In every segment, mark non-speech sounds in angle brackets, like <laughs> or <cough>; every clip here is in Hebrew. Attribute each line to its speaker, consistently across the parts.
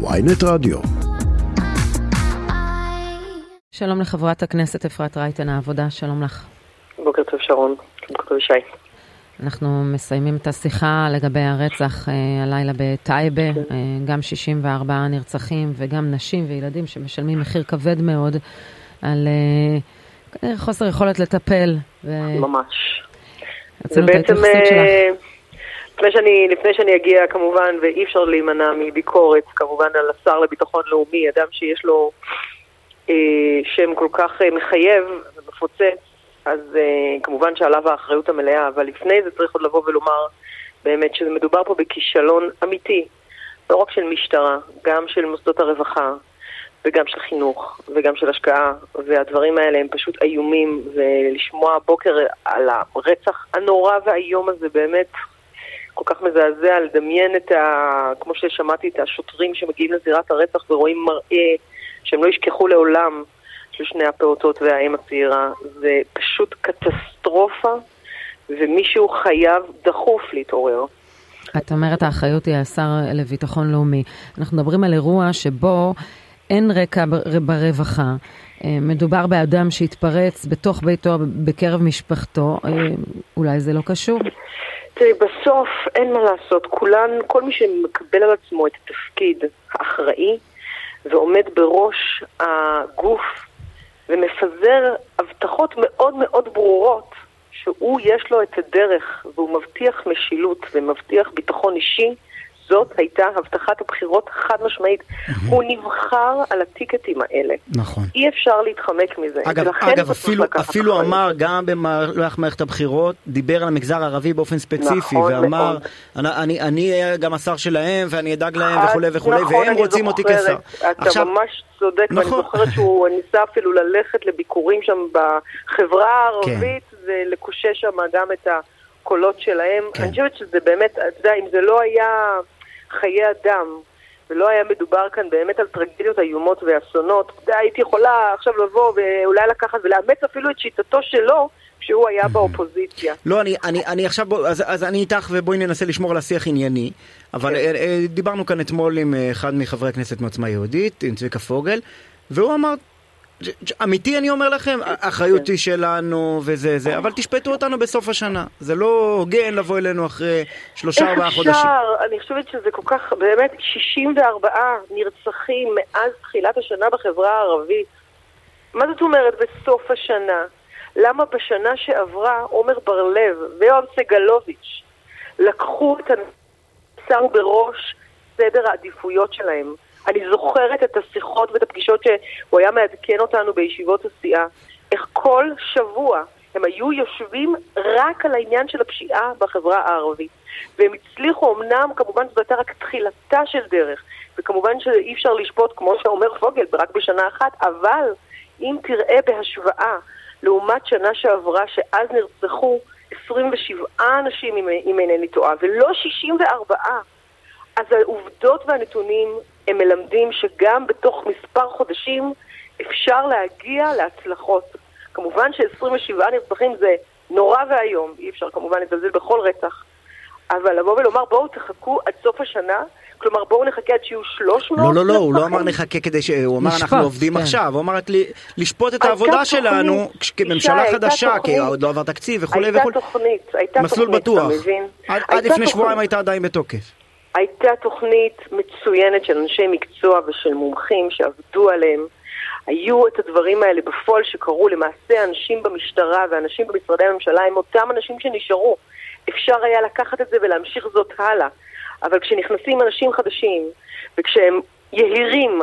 Speaker 1: ויינט רדיו.
Speaker 2: שלום לחברת הכנסת אפרת רייטן העבודה, שלום לך.
Speaker 3: בוקר טוב שרון, בוקר טוב שי.
Speaker 2: אנחנו מסיימים את השיחה לגבי הרצח אה, הלילה בטייבה, אה, גם 64 נרצחים וגם נשים וילדים שמשלמים מחיר כבד מאוד על אה, חוסר יכולת לטפל.
Speaker 3: ו... ממש.
Speaker 2: רצינו את ההתייחסות שלך.
Speaker 3: לפני שאני, לפני שאני אגיע כמובן, ואי אפשר להימנע מביקורת כמובן על השר לביטחון לאומי, אדם שיש לו אה, שם כל כך אה, מחייב ומפוצץ, אז אה, כמובן שעליו האחריות המלאה, אבל לפני זה צריך עוד לבוא ולומר באמת שמדובר פה בכישלון אמיתי, לא רק של משטרה, גם של מוסדות הרווחה, וגם של חינוך, וגם של השקעה, והדברים האלה הם פשוט איומים, ולשמוע הבוקר על הרצח הנורא והאיום הזה באמת כל כך מזעזע לדמיין את ה... כמו ששמעתי את השוטרים שמגיעים לזירת הרצח ורואים מראה שהם לא ישכחו לעולם של שני הפעוטות והאם הצעירה. זה פשוט קטסטרופה, ומישהו חייב דחוף להתעורר.
Speaker 2: את אומרת האחריות היא השר לביטחון לאומי. אנחנו מדברים על אירוע שבו אין רקע ברווחה. אה, מדובר באדם שהתפרץ בתוך ביתו, בקרב משפחתו, אה, אולי זה לא קשור?
Speaker 3: תראי, בסוף אין מה לעשות. כולן, כל מי שמקבל על עצמו את התפקיד האחראי ועומד בראש הגוף ומפזר הבטחות מאוד מאוד ברורות שהוא יש לו את הדרך והוא מבטיח משילות ומבטיח ביטחון אישי זאת הייתה הבטחת הבחירות חד משמעית. הוא נבחר על הטיקטים האלה.
Speaker 4: נכון.
Speaker 3: אי אפשר להתחמק מזה.
Speaker 4: אגב, אגב אפילו, אפילו אמר גם במהלך מערכת הבחירות, דיבר על המגזר הערבי באופן ספציפי, נכון ואמר, מאוד. אני, אני אהיה גם השר שלהם ואני אדאג להם וכולי וכולי,
Speaker 3: נכון,
Speaker 4: והם רוצים
Speaker 3: זוכרת,
Speaker 4: אותי כשר.
Speaker 3: אתה עכשיו, ממש צודק, נכון. ואני זוכרת שהוא <laughs> ניסה אפילו ללכת לביקורים שם בחברה הערבית כן. ולקושש שם גם את הקולות שלהם. כן. אני חושבת שזה באמת, אתה יודע, אם זה לא היה... חיי אדם, ולא היה מדובר כאן באמת על טרגדיות איומות ואסונות, הייתי יכולה עכשיו לבוא ואולי לקחת ולאמץ אפילו את שיטתו שלו, כשהוא היה באופוזיציה.
Speaker 4: לא, אני, אני, אני עכשיו, אז, אז אני איתך ובואי ננסה לשמור על השיח ענייני, אבל כן. אה, אה, דיברנו כאן אתמול עם אה, אחד מחברי הכנסת מעוצמה יהודית, עם צביקה פוגל, והוא אמר, אמיתי אני אומר לכם, האחריות היא שלנו וזה זה, אבל תשפטו אותנו בסוף השנה. זה לא הוגן לבוא אלינו אחרי שלושה ארבעה חודשים. איך
Speaker 3: אפשר? אני חושבת שזה כל כך, באמת, 64 נרצחים מאז תחילת השנה בחברה הערבית. מה זאת אומרת בסוף השנה? למה בשנה שעברה עומר בר-לב ויואב סגלוביץ' לקחו את הנושא בראש סדר העדיפויות שלהם? אני זוכרת את השיחות ואת הפגישות שהוא היה מעדכן אותנו בישיבות הסיעה. איך כל שבוע הם היו יושבים רק על העניין של הפשיעה בחברה הערבית. והם הצליחו, אמנם, כמובן זו הייתה רק תחילתה של דרך, וכמובן שאי אפשר לשפוט, כמו שאומר פוגל, רק בשנה אחת, אבל אם תראה בהשוואה לעומת שנה שעברה, שאז נרצחו 27 אנשים, אם אינני טועה, ולא 64, אז העובדות והנתונים הם מלמדים שגם בתוך מספר חודשים אפשר להגיע להצלחות. כמובן ש-27 נרצחים זה נורא ואיום, אי אפשר כמובן לזלזל בכל רצח, אבל לבוא ולומר בואו תחכו עד סוף השנה, כלומר בואו נחכה עד שיהיו 300
Speaker 4: לא, לא, לא, הוא לא אמר נחכה כדי ש... הוא אמר אנחנו עובדים כן. עכשיו, הוא אמר רק לשפוט את העבודה שלנו כממשלה חדשה, כי עוד לא עבר תקציב וכולי וכולי.
Speaker 3: הייתה תוכנית, הייתה תוכנית,
Speaker 4: מסלול בטוח. עד לפני שבועיים הייתה עדיין בתוקף.
Speaker 3: הייתה תוכנית מצוינת של אנשי מקצוע ושל מומחים שעבדו עליהם. היו את הדברים האלה בפועל שקרו, למעשה אנשים במשטרה ואנשים במשרדי הממשלה הם אותם אנשים שנשארו. אפשר היה לקחת את זה ולהמשיך זאת הלאה. אבל כשנכנסים אנשים חדשים, וכשהם יהירים,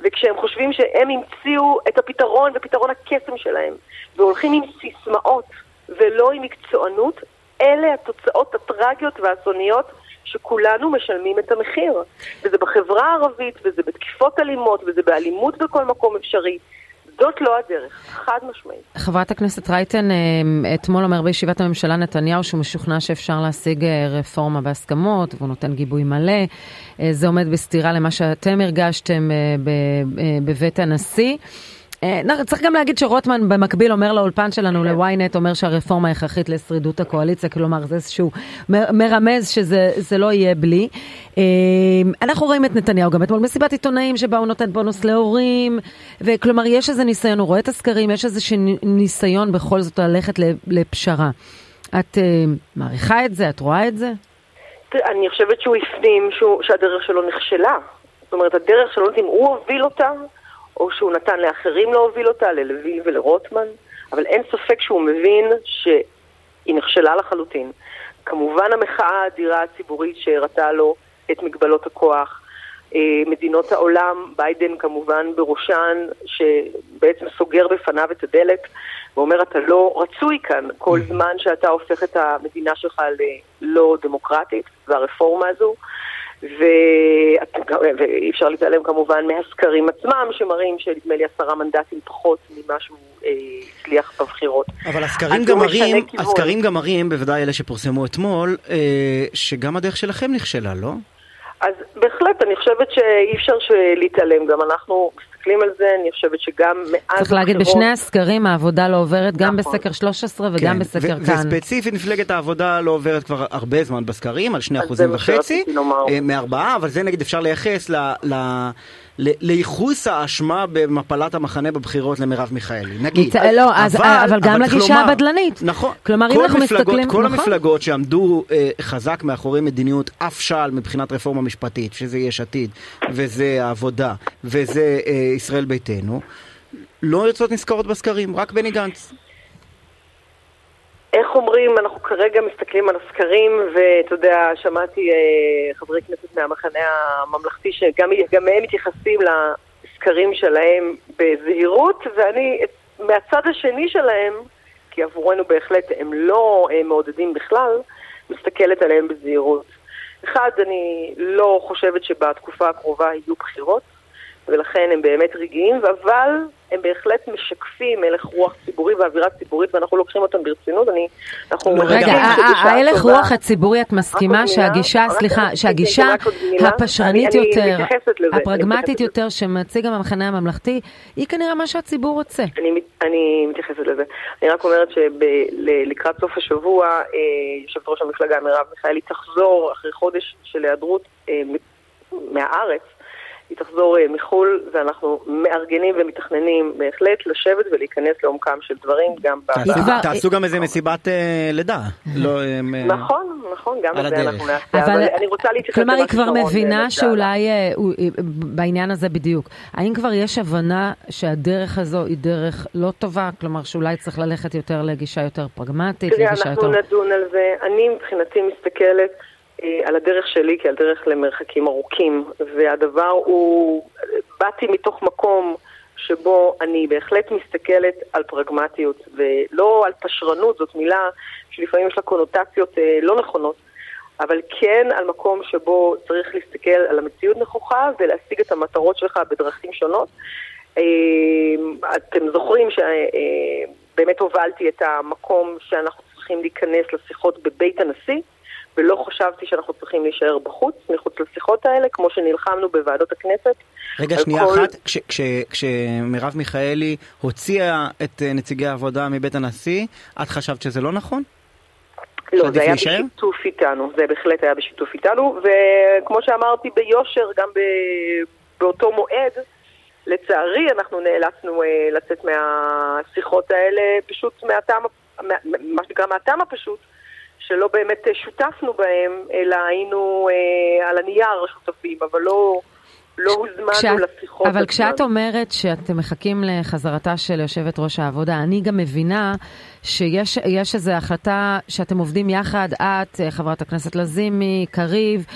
Speaker 3: וכשהם חושבים שהם המציאו את הפתרון ופתרון הקסם שלהם, והולכים עם סיסמאות ולא עם מקצוענות, אלה התוצאות הטרגיות והאסוניות שכולנו משלמים את המחיר. וזה בחברה הערבית, וזה בתקיפות אלימות, וזה באלימות בכל מקום אפשרי. זאת לא הדרך, חד משמעית.
Speaker 2: חברת הכנסת רייטן, אה, אתמול אומר בישיבת הממשלה נתניהו שהוא משוכנע שאפשר להשיג אה, רפורמה בהסכמות, והוא נותן גיבוי מלא. אה, זה עומד בסתירה למה שאתם הרגשתם בבית הנשיא. אה, צריך גם להגיד שרוטמן במקביל אומר לאולפן שלנו, כן. ל-ynet, אומר שהרפורמה הכרחית לשרידות הקואליציה, כלומר זה איזשהו מרמז שזה לא יהיה בלי. אה, אנחנו רואים את נתניהו גם אתמול מסיבת עיתונאים שבה הוא נותן בונוס להורים, וכלומר יש איזה ניסיון, הוא רואה את הסקרים, יש איזה ניסיון בכל זאת ללכת לפשרה. את מעריכה את זה? את רואה את זה?
Speaker 3: אני חושבת שהוא הפנים שהדרך שלו נכשלה. זאת אומרת, הדרך שלו, אם הוא הוביל אותה, או שהוא נתן לאחרים להוביל אותה, ללוי ולרוטמן, אבל אין ספק שהוא מבין שהיא נכשלה לחלוטין. כמובן המחאה האדירה הציבורית שהראתה לו את מגבלות הכוח, אה, מדינות העולם, ביידן כמובן בראשן, שבעצם סוגר בפניו את הדלת ואומר אתה לא רצוי כאן כל mm. זמן שאתה הופך את המדינה שלך ללא דמוקרטית, והרפורמה הזו. ואי אפשר להתעלם כמובן מהסקרים עצמם, שמראים שנדמה לי עשרה מנדטים פחות ממה שהוא אה, הצליח בבחירות.
Speaker 4: אבל הסקרים גם מראים, הסקרים גם מראים, בוודאי אלה שפורסמו אתמול, אה, שגם הדרך שלכם נכשלה, לא?
Speaker 3: אז בהחלט, אני חושבת שאי אפשר להתעלם, גם אנחנו מסתכלים על זה, אני חושבת שגם מאז...
Speaker 2: צריך להגיד, בשני הסקרים העבודה לא עוברת, גם נכון. בסקר 13 וגם כן. בסקר כאן.
Speaker 4: וספציפית, מפלגת העבודה לא עוברת כבר הרבה זמן בסקרים, על 2 אחוזים וחצי, אה, מארבעה, אבל זה נגיד אפשר לייחס ל... ל... לייחוס האשמה במפלת המחנה בבחירות למרב מיכאלי, נגיד.
Speaker 2: לא, אז, אבל, אבל גם לגישה הבדלנית.
Speaker 4: נכון.
Speaker 2: כלומר, אם אנחנו מסתכלים...
Speaker 4: כל נכון? המפלגות שעמדו אה, חזק מאחורי מדיניות אף שעל מבחינת רפורמה משפטית, שזה יש עתיד, וזה העבודה, וזה אה, ישראל ביתנו, לא יוצאות נזכרות בסקרים, רק בני גנץ.
Speaker 3: איך אומרים, אנחנו כרגע מסתכלים על הסקרים, ואתה יודע, שמעתי אה, חברי כנסת מהמחנה הממלכתי שגם הם מתייחסים לסקרים שלהם בזהירות, ואני מהצד השני שלהם, כי עבורנו בהחלט הם לא אה, מעודדים בכלל, מסתכלת עליהם בזהירות. אחד, אני לא חושבת שבתקופה הקרובה יהיו בחירות. ולכן הם באמת רגעיים, אבל הם בהחלט משקפים הלך רוח ציבורי ואווירה ציבורית, ואנחנו לוקחים אותם ברצינות. אני, אנחנו
Speaker 2: לא, רגע, ההלך רוח הציבורי, את מסכימה שהגישה, סליחה, שהגישה הפשרנית יותר, הפרגמטית יותר שמציג המחנה הממלכתי, היא כנראה מה שהציבור רוצה.
Speaker 3: אני מתייחסת לזה. אני רק אומרת שלקראת סוף השבוע, אה, יושבת ראש המפלגה מרב מיכאלי תחזור אחרי חודש של היעדרות אה, מהארץ. היא תחזור אה, מחו"ל, ואנחנו מארגנים ומתכננים בהחלט לשבת ולהיכנס לעומקם של דברים גם ב...
Speaker 4: תעשו גם איזה מסיבת אה, לידה. לא,
Speaker 3: אה, נכון, נכון, גם את זה אנחנו נעשה, אבל אני רוצה להתייחס
Speaker 2: כלומר, היא כבר מבינה שאולי, בעניין הזה בדיוק, האם כבר יש הבנה שהדרך הזו היא דרך לא טובה? כלומר, שאולי צריך ללכת יותר לגישה יותר פרגמטית,
Speaker 3: לגישה יותר... תראה, אנחנו נדון על זה. אני מבחינתי מסתכלת... אה, על הדרך שלי כעל דרך למרחקים ארוכים, והדבר הוא, באתי מתוך מקום שבו אני בהחלט מסתכלת על פרגמטיות ולא על פשרנות, זאת מילה שלפעמים יש לה קונוטציות אה, לא נכונות, אבל כן על מקום שבו צריך להסתכל על המציאות נכוחה ולהשיג את המטרות שלך בדרכים שונות. אה, אתם זוכרים שבאמת הובלתי את המקום שאנחנו צריכים להיכנס לשיחות בבית הנשיא. ולא חשבתי שאנחנו צריכים להישאר בחוץ, מחוץ לשיחות האלה, כמו שנלחמנו בוועדות הכנסת.
Speaker 4: רגע, שנייה כל... אחת, כשמרב מיכאלי הוציאה את אה, נציגי העבודה מבית הנשיא, את חשבת שזה לא נכון?
Speaker 3: לא, זה היה להישאר? בשיתוף איתנו, זה בהחלט היה בשיתוף איתנו, וכמו שאמרתי ביושר, גם ב... באותו מועד, לצערי אנחנו נאלצנו uh, לצאת מהשיחות האלה, פשוט מהטעם, מה, מה שנקרא מהטעם הפשוט, שלא באמת אה, שותפנו בהם, אלא היינו אה, על הנייר שותפים, אבל לא... לא הוזמנו כשאת, לשיחות.
Speaker 2: אבל כשאת אומרת שאתם מחכים לחזרתה של יושבת ראש העבודה, אני גם מבינה שיש איזו החלטה שאתם עובדים יחד, את, אה, חברת הכנסת לזימי, קריב,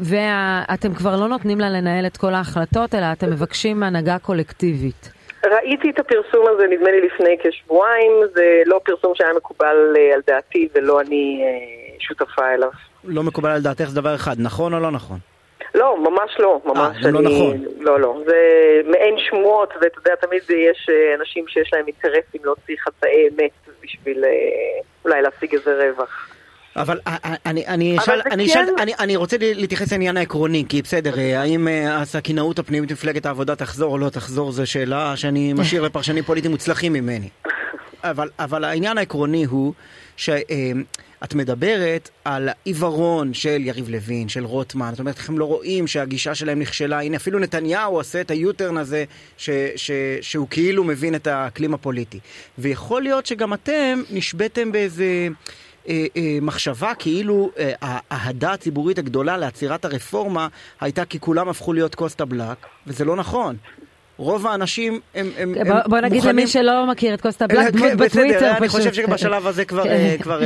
Speaker 2: ואתם כבר לא נותנים לה לנהל את כל ההחלטות, אלא אתם מבקשים הנהגה קולקטיבית.
Speaker 3: ראיתי את הפרסום הזה נדמה לי לפני כשבועיים, זה לא פרסום שהיה מקובל אה, על דעתי ולא אני אה, שותפה אליו.
Speaker 4: לא מקובל על דעתך זה דבר אחד, נכון או לא נכון?
Speaker 3: לא, ממש לא, ממש
Speaker 4: 아, אה, לא אני... לא נכון.
Speaker 3: לא, לא, זה מעין שמועות, ואתה יודע, תמיד יש אנשים שיש להם אינטרסים להוציא חצאי אמת בשביל אולי להשיג איזה רווח.
Speaker 4: אבל אה, אה, אני, אני, אשאל, אני, כן... שאל, אני, אני רוצה להתייחס לעניין העקרוני, כי בסדר, אה, האם הסכינאות הפנימית במפלגת העבודה תחזור או לא תחזור, זו שאלה שאני משאיר לפרשנים פוליטיים מוצלחים ממני. אבל, אבל העניין העקרוני הוא שאת מדברת על העיוורון של יריב לוין, של רוטמן, זאת אומרת, הם לא רואים שהגישה שלהם נכשלה, הנה אפילו נתניהו עושה את היוטרן הזה, ש, ש, שהוא כאילו מבין את האקלים הפוליטי. ויכול להיות שגם אתם נשבתם באיזה... אה, אה, מחשבה כאילו אה, האהדה הציבורית הגדולה לעצירת הרפורמה הייתה כי כולם הפכו להיות קוסטה בלק, וזה לא נכון. רוב האנשים הם, הם, הם
Speaker 2: בוא, בוא נגיד מוכנים... למי שלא מכיר את קוסטה בלק, דמות בטוויטר
Speaker 4: פשוט. אני חושב שבשלב הזה כבר, כן. כבר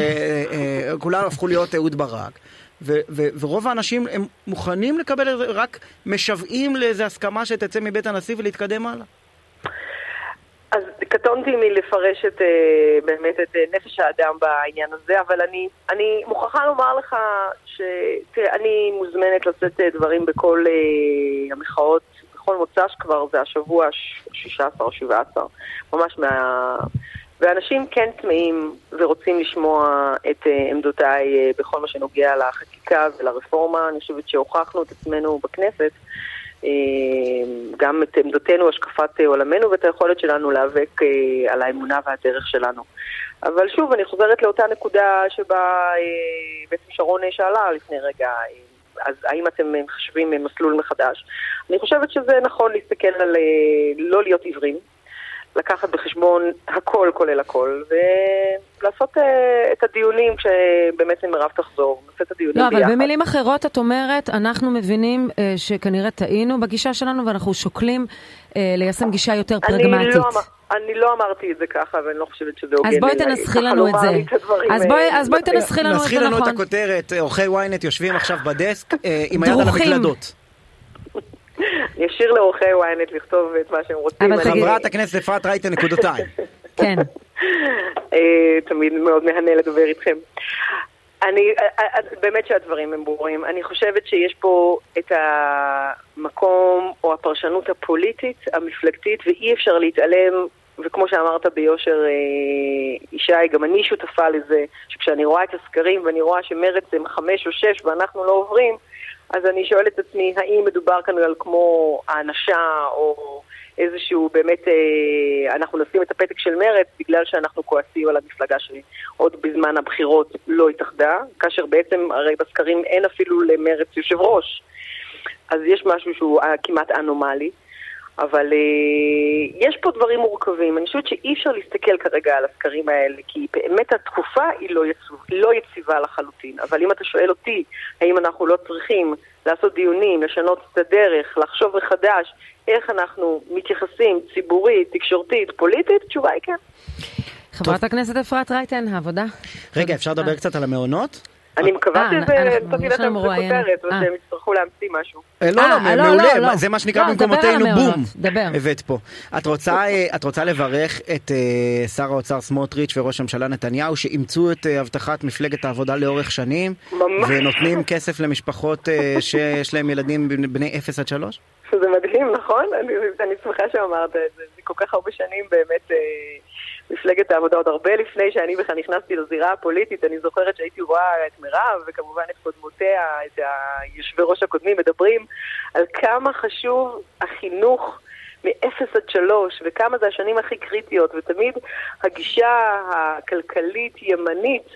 Speaker 4: כולם הפכו להיות אהוד ברק. ו- ו- ורוב האנשים הם מוכנים לקבל, רק משוועים לאיזו הסכמה שתצא מבית הנשיא ולהתקדם הלאה.
Speaker 3: אז קטונתי מלפרש את, אה, באמת את אה, נפש האדם בעניין הזה, אבל אני, אני מוכרחה לומר לך שאני מוזמנת לשאת אה, דברים בכל המחאות, בכל מוצ"ש כבר, זה השבוע ה-16 או 17, ממש מה... ואנשים כן צמאים ורוצים לשמוע את עמדותיי בכל מה שנוגע לחקיקה ולרפורמה. אני חושבת שהוכחנו את עצמנו בכנסת. אה, גם את עמדותינו, השקפת עולמנו ואת היכולת שלנו להיאבק אה, על האמונה והדרך שלנו. אבל שוב, אני חוזרת לאותה נקודה שבה אה, בעצם שרון שאלה לפני רגע, אז האם אתם מחשבים מסלול מחדש? אני חושבת שזה נכון להסתכל על לא להיות עיוורים, לקחת בחשבון הכל כולל הכל, ולעשות uh, את הדיונים כשבאמת מירב תחזור, נעשה את הדיונים
Speaker 2: לא,
Speaker 3: ביחד.
Speaker 2: אבל במילים אחרות את אומרת, אנחנו מבינים uh, שכנראה טעינו בגישה שלנו ואנחנו שוקלים uh, ליישם גישה יותר פרגמטית.
Speaker 3: לא, אני לא אמרתי את זה ככה, ואני לא חושבת שזה הוגן.
Speaker 2: אז בואי תנסחי לנו את זה. אז בואי, אז בואי תנסחי לנו את זה נכון. נסחי
Speaker 4: לנו את הכותרת, עורכי ynet יושבים עכשיו בדסק עם היד על המקלדות.
Speaker 3: אני אשאיר לעורכי ynet לכתוב את מה שהם רוצים.
Speaker 4: אבל חברת הכנסת אפרת רייטן נקודותיים. <laughs>
Speaker 2: כן.
Speaker 3: אה, תמיד מאוד מהנה לדבר איתכם. אני, אה, אה, באמת שהדברים הם ברורים. אני חושבת שיש פה את המקום או הפרשנות הפוליטית, המפלגתית, ואי אפשר להתעלם, וכמו שאמרת ביושר, ישי, גם אני שותפה לזה, שכשאני רואה את הסקרים ואני רואה שמרץ הם חמש או שש ואנחנו לא עוברים, אז אני שואלת את עצמי, האם מדובר כאן על כמו האנשה או איזשהו באמת, אה, אנחנו נשים את הפתק של מרץ בגלל שאנחנו כועסים על המפלגה שעוד בזמן הבחירות לא התאחדה, כאשר בעצם הרי בסקרים אין אפילו למרץ יושב ראש. אז יש משהו שהוא כמעט אנומלי. אבל uh, יש פה דברים מורכבים. אני חושבת שאי אפשר להסתכל כרגע על הסקרים האלה, כי באמת התקופה היא לא, יצוב, לא יציבה לחלוטין. אבל אם אתה שואל אותי, האם אנחנו לא צריכים לעשות דיונים, לשנות את הדרך, לחשוב מחדש איך אנחנו מתייחסים ציבורית, תקשורתית, פוליטית, התשובה היא כן.
Speaker 2: חברת הכנסת אפרת רייטן, העבודה.
Speaker 4: רגע, אפשר לדבר קצת על המעונות?
Speaker 3: אני מקווה אה, שזה, נתתי לכם בכותרת, ושהם יצטרכו להמציא משהו.
Speaker 4: אה, לא, לא, לא, מעולה, לא, זה מה שנקרא במקומותינו בום. הבאת פה. אה, את רוצה לברך את שר האוצר סמוטריץ' וראש הממשלה נתניהו, שאימצו את הבטחת מפלגת העבודה לאורך שנים, ונותנים כסף למשפחות שיש להם ילדים בני 0 עד 3?
Speaker 3: זה מדהים, נכון? אני שמחה שאמרת את זה. זה כל כך הרבה שנים באמת... מפלגת העבודה עוד הרבה לפני שאני בכלל נכנסתי לזירה הפוליטית, אני זוכרת שהייתי רואה את מירב וכמובן את קודמותיה, את היושבי ראש הקודמים, מדברים על כמה חשוב החינוך מ-0 עד 3 וכמה זה השנים הכי קריטיות, ותמיד הגישה הכלכלית-ימנית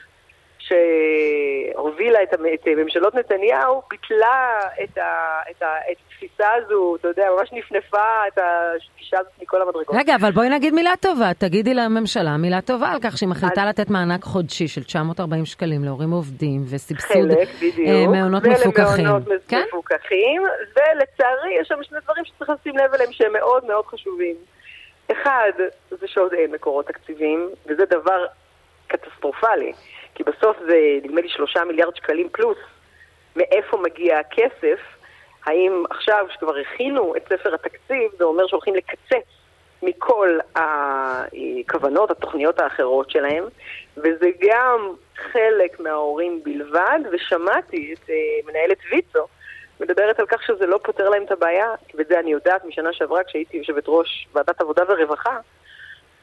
Speaker 3: שהובילה את, ממשלות נתניהו, ביטלה את, ה, את, ה, את התפיסה הזו, אתה יודע, ממש נפנפה את הגישה הזאת מכל המדרגות.
Speaker 2: רגע, אבל בואי נגיד מילה טובה. תגידי לממשלה מילה טובה על כך שהיא מחליטה אז... לתת מענק חודשי של 940 שקלים להורים עובדים וסבסוד אה, מעונות מפוקחים.
Speaker 3: ולמעונות כן? מפוקחים, ולצערי יש שם שני דברים שצריך לשים לב אליהם שהם מאוד מאוד חשובים. אחד, זה שעוד אין מקורות תקציביים, וזה דבר קטסטרופלי. כי בסוף זה נדמה לי שלושה מיליארד שקלים פלוס. מאיפה מגיע הכסף? האם עכשיו, שכבר הכינו את ספר התקציב, זה אומר שהולכים לקצץ מכל הכוונות, התוכניות האחרות שלהם, וזה גם חלק מההורים בלבד, ושמעתי את uh, מנהלת ויצו מדברת על כך שזה לא פותר להם את הבעיה, ואת זה אני יודעת משנה שעברה כשהייתי יושבת ראש ועדת עבודה ורווחה,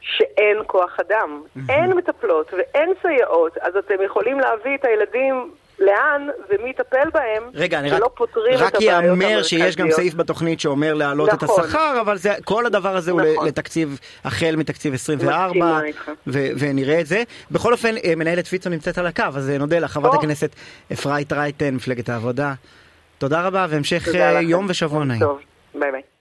Speaker 3: שאין כוח אדם, אין מטפלות ואין סייעות, אז אתם יכולים להביא את הילדים לאן ומי יטפל בהם,
Speaker 4: רגע, אני רק,
Speaker 3: פותרים את
Speaker 4: רק
Speaker 3: הבעיות
Speaker 4: ייאמר שיש גם
Speaker 3: המרכזיות.
Speaker 4: סעיף בתוכנית שאומר להעלות את
Speaker 3: נכון.
Speaker 4: השכר, אבל זה, כל הדבר הזה הוא
Speaker 3: נכון.
Speaker 4: לתקציב, החל מתקציב 24,
Speaker 3: מסכימה איתך.
Speaker 4: ו- ונראה את זה. בכל אופן, אה, מנהלת ויצו נמצאת על הקו, אז אה, נודה לך, חברת. הכנסת אפרת רייטן, מפלגת העבודה. תודה רבה, והמשך
Speaker 3: תודה
Speaker 4: אה,
Speaker 3: לכם.
Speaker 4: יום ושבוע נעים.
Speaker 3: טוב, ביי ביי.